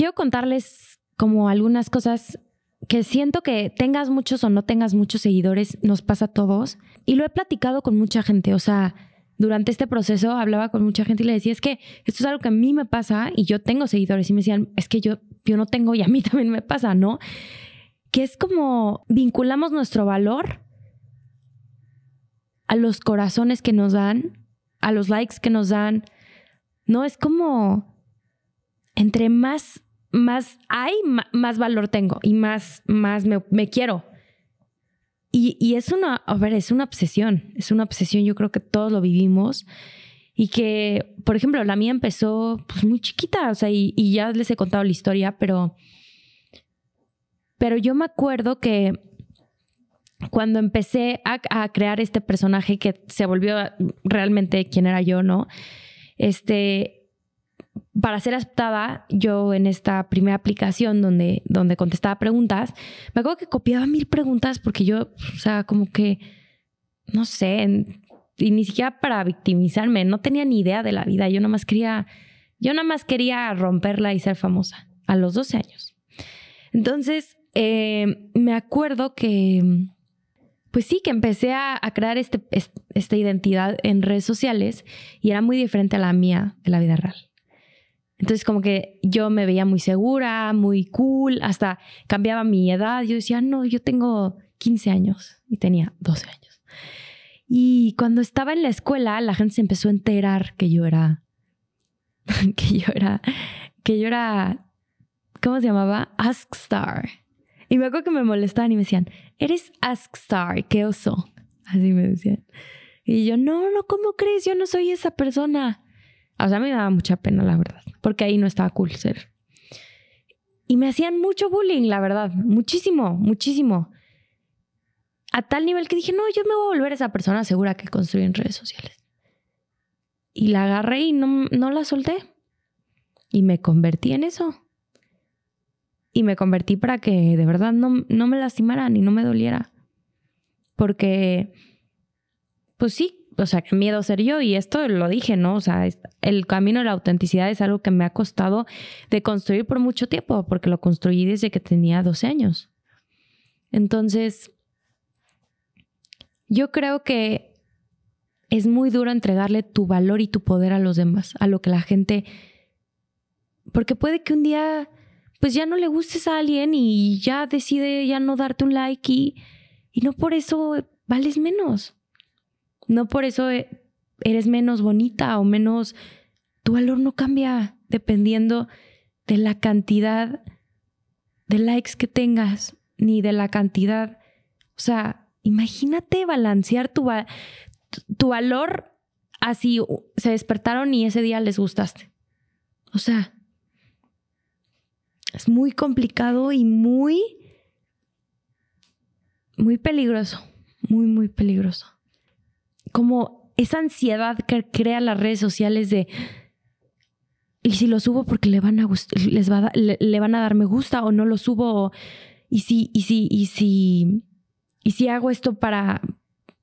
quiero contarles como algunas cosas que siento que tengas muchos o no tengas muchos seguidores, nos pasa a todos. Y lo he platicado con mucha gente, o sea, durante este proceso hablaba con mucha gente y le decía, es que esto es algo que a mí me pasa y yo tengo seguidores y me decían, es que yo, yo no tengo y a mí también me pasa, ¿no? Que es como vinculamos nuestro valor a los corazones que nos dan, a los likes que nos dan. No, es como entre más, más hay, más valor tengo y más, más me, quiero. Y, es una, a ver, es una obsesión, es una obsesión, yo creo que todos lo vivimos. Y que, por ejemplo, la mía empezó pues muy chiquita, o sea, y, ya les he contado la historia, pero, pero yo me acuerdo que cuando empecé a, a, crear este personaje que se volvió realmente quien era yo, ¿no? Este, para ser aceptada, yo en esta primera aplicación donde, donde contestaba preguntas, me acuerdo que copiaba mil preguntas porque yo, o sea, como que, no sé, y ni siquiera para victimizarme, no tenía ni idea de la vida, yo nada más quería, yo nada más quería romperla y ser famosa a los 12 años. Entonces, eh, me acuerdo que, pues sí, que empecé a, a crear este, esta identidad en redes sociales y era muy diferente a la mía de la vida real. Entonces como que yo me veía muy segura, muy cool, hasta cambiaba mi edad. Yo decía, no, yo tengo 15 años y tenía 12 años. Y cuando estaba en la escuela, la gente se empezó a enterar que yo era, que yo era, que yo era, ¿cómo se llamaba? Ask Star. Y me acuerdo que me molestaban y me decían, eres Ask Star, qué oso. Así me decían. Y yo, no, no, ¿cómo crees? Yo no soy esa persona. O sea, me daba mucha pena, la verdad, porque ahí no estaba cool ser. Y me hacían mucho bullying, la verdad, muchísimo, muchísimo. A tal nivel que dije, no, yo me voy a volver esa persona segura que construye en redes sociales. Y la agarré y no, no la solté. Y me convertí en eso. Y me convertí para que de verdad no, no me lastimaran y no me doliera. Porque, pues sí, o sea, miedo ser yo y esto lo dije, ¿no? O sea, el camino de la autenticidad es algo que me ha costado de construir por mucho tiempo, porque lo construí desde que tenía 12 años. Entonces, yo creo que es muy duro entregarle tu valor y tu poder a los demás, a lo que la gente... Porque puede que un día, pues ya no le gustes a alguien y ya decide ya no darte un like y, y no por eso vales menos. No por eso eh, eres menos bonita o menos... Tu valor no cambia dependiendo de la cantidad de likes que tengas, ni de la cantidad... O sea, imagínate balancear tu, tu valor así se despertaron y ese día les gustaste. O sea, es muy complicado y muy, muy peligroso, muy, muy peligroso como esa ansiedad que crea las redes sociales de y si lo subo porque le van a les va le, van a dar me gusta o no lo subo y si y si y si y si hago esto para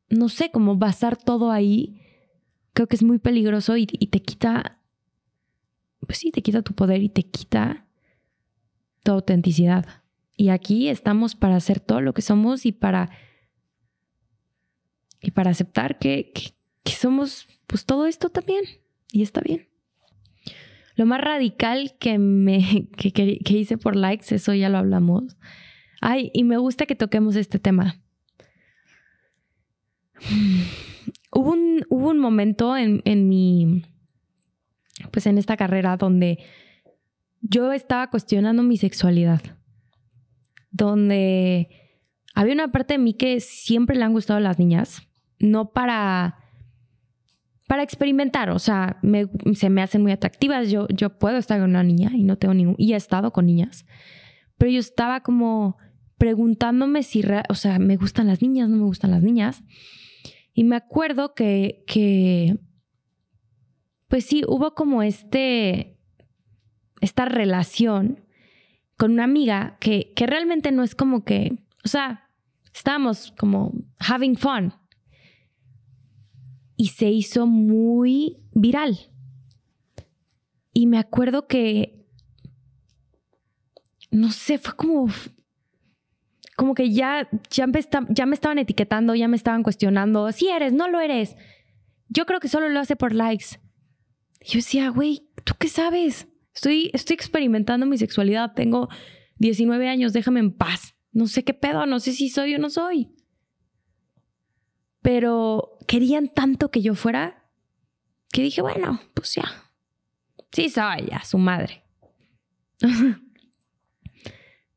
no sé como basar todo ahí creo que es muy peligroso y, y te quita pues sí te quita tu poder y te quita tu autenticidad. Y aquí estamos para hacer todo lo que somos y para y para aceptar que, somos pues todo esto también y está bien. Lo más radical que me que, hice por likes, eso ya lo hablamos. Ay, y me gusta que toquemos este tema. Hubo un, hubo un momento en, en mi, pues en esta carrera donde yo estaba cuestionando mi sexualidad, donde había una parte de mí que siempre le han gustado las niñas, no para para experimentar, o sea, se me hacen muy atractivas. Yo, yo puedo estar con una niña y no tengo ningún, y he estado con niñas, pero yo estaba como preguntándome si, o sea, me gustan las niñas, no me gustan las niñas. Y me acuerdo que, que pues sí, hubo como este, esta relación con una amiga que, que realmente no es como que, o sea, estábamos como having fun, y se hizo muy viral. Y me acuerdo que no sé, fue como, como que ya, ya, me, ya me estaban etiquetando, ya me estaban cuestionando, si eres, no lo eres. Yo creo que solo lo hace por likes. Y yo decía, güey, ¿tú qué sabes? Estoy, estoy experimentando mi sexualidad, tengo 19 años, déjame en paz. No sé qué pedo, no sé si soy o no soy. Pero querían tanto que yo fuera que dije, bueno, pues ya. Sí soy ya, su madre.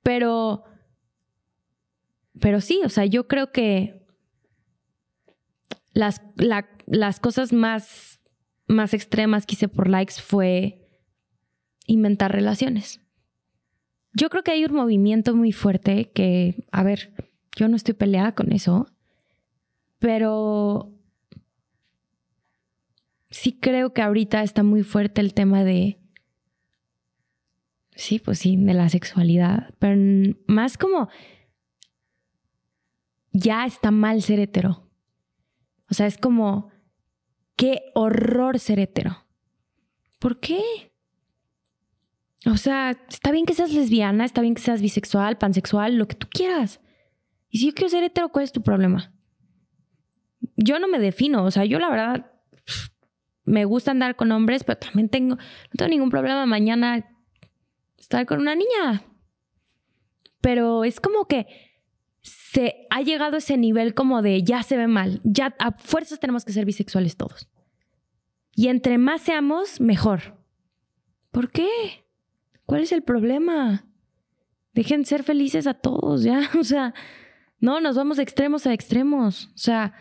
pero, pero sí, o sea, yo creo que las, las cosas más, más extremas que hice por likes fue inventar relaciones. Yo creo que hay un movimiento muy fuerte que, a ver, yo no estoy peleada con eso, pero sí creo que ahorita está muy fuerte el tema de, sí, pues sí, de la sexualidad, pero más como ya está mal ser hetero. O sea, es como, qué horror ser hetero. ¿Por qué? O sea, está bien que seas lesbiana, está bien que seas bisexual, pansexual, lo que tú quieras. Y si yo quiero ser hetero, ¿cuál es tu problema? Yo no me defino, o sea, yo la verdad me gusta andar con hombres, pero también tengo, no tengo ningún problema mañana estar con una niña. Pero es como que se ha llegado a ese nivel como de ya se ve mal, ya a fuerzas tenemos que ser bisexuales todos. Y entre más seamos, mejor. ¿Por qué? ¿Cuál es el problema? Dejen ser felices a todos, ya. O sea, no, nos vamos de extremos a extremos. O sea,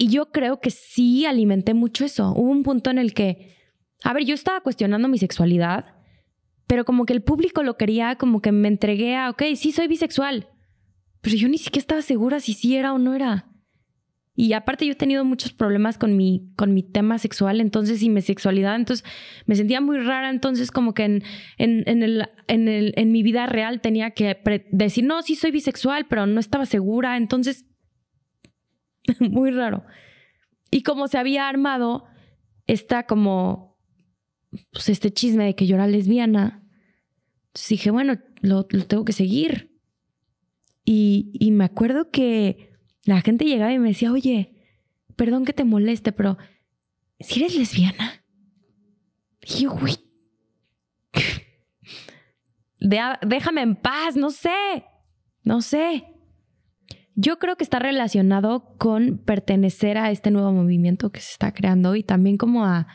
y yo creo que sí alimenté mucho eso. Hubo un punto en el que, a ver, yo estaba cuestionando mi sexualidad, pero como que el público lo quería, como que me entregué a, ok, sí, soy bisexual. Pero yo ni siquiera estaba segura si sí era o no era. Y aparte yo he tenido muchos problemas con mi, con mi tema sexual, entonces, y mi sexualidad, entonces me sentía muy rara, entonces como que en, en, el, en, el, en mi vida real tenía que decir, no, sí soy bisexual, pero no estaba segura, entonces, muy raro. Y como se había armado está como, pues este chisme de que yo era lesbiana, entonces dije, bueno, lo, tengo que seguir. Y, y me acuerdo que la gente llegaba y me decía, oye, perdón que te moleste, pero si eres lesbiana. Y yo, uy, déjame en paz, no sé, no sé. Yo creo que está relacionado con pertenecer a este nuevo movimiento que se está creando y también como a,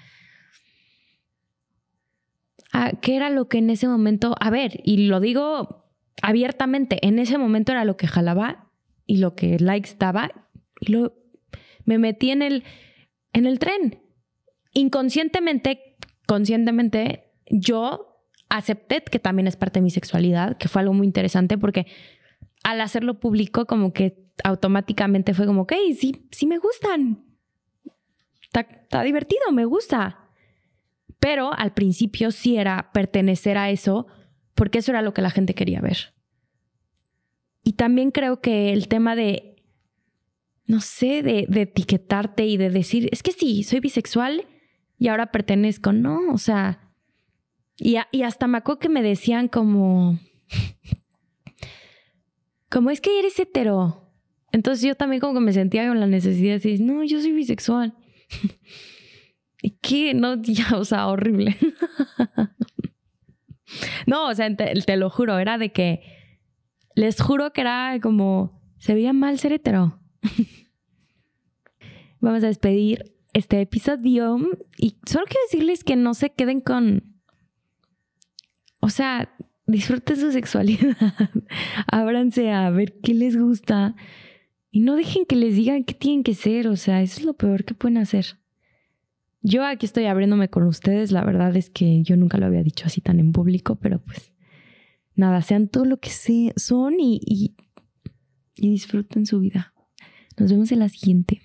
qué era lo que en ese momento, a ver, y lo digo abiertamente, en ese momento era lo que jalaba y lo que likes daba, y lo, me metí en el, en el tren. Inconscientemente, conscientemente, yo acepté que también es parte de mi sexualidad, que fue algo muy interesante porque al hacerlo público, como que automáticamente fue como, ok, sí, sí me gustan. Está, divertido, me gusta. Pero al principio sí era pertenecer a eso, porque eso era lo que la gente quería ver. Y también creo que el tema de, no sé, de, etiquetarte y de decir, es que sí, soy bisexual y ahora pertenezco. No, o sea, y, y hasta me acuerdo que me decían como, como es que eres hetero. Entonces yo también como que me sentía con la necesidad de decir, no, yo soy bisexual. ¿Y qué? No, ya, o sea, horrible. no, o sea, te, lo juro, era de que les juro que era como, se veía mal ser hetero. Vamos a despedir este episodio y solo quiero decirles que no se queden con, o sea, disfruten su sexualidad, ábranse a ver qué les gusta y no dejen que les digan qué tienen que ser, o sea, eso es lo peor que pueden hacer. Yo aquí estoy abriéndome con ustedes, la verdad es que yo nunca lo había dicho así tan en público, pero pues nada, sean todo lo que son y, y disfruten su vida. Nos vemos en la siguiente.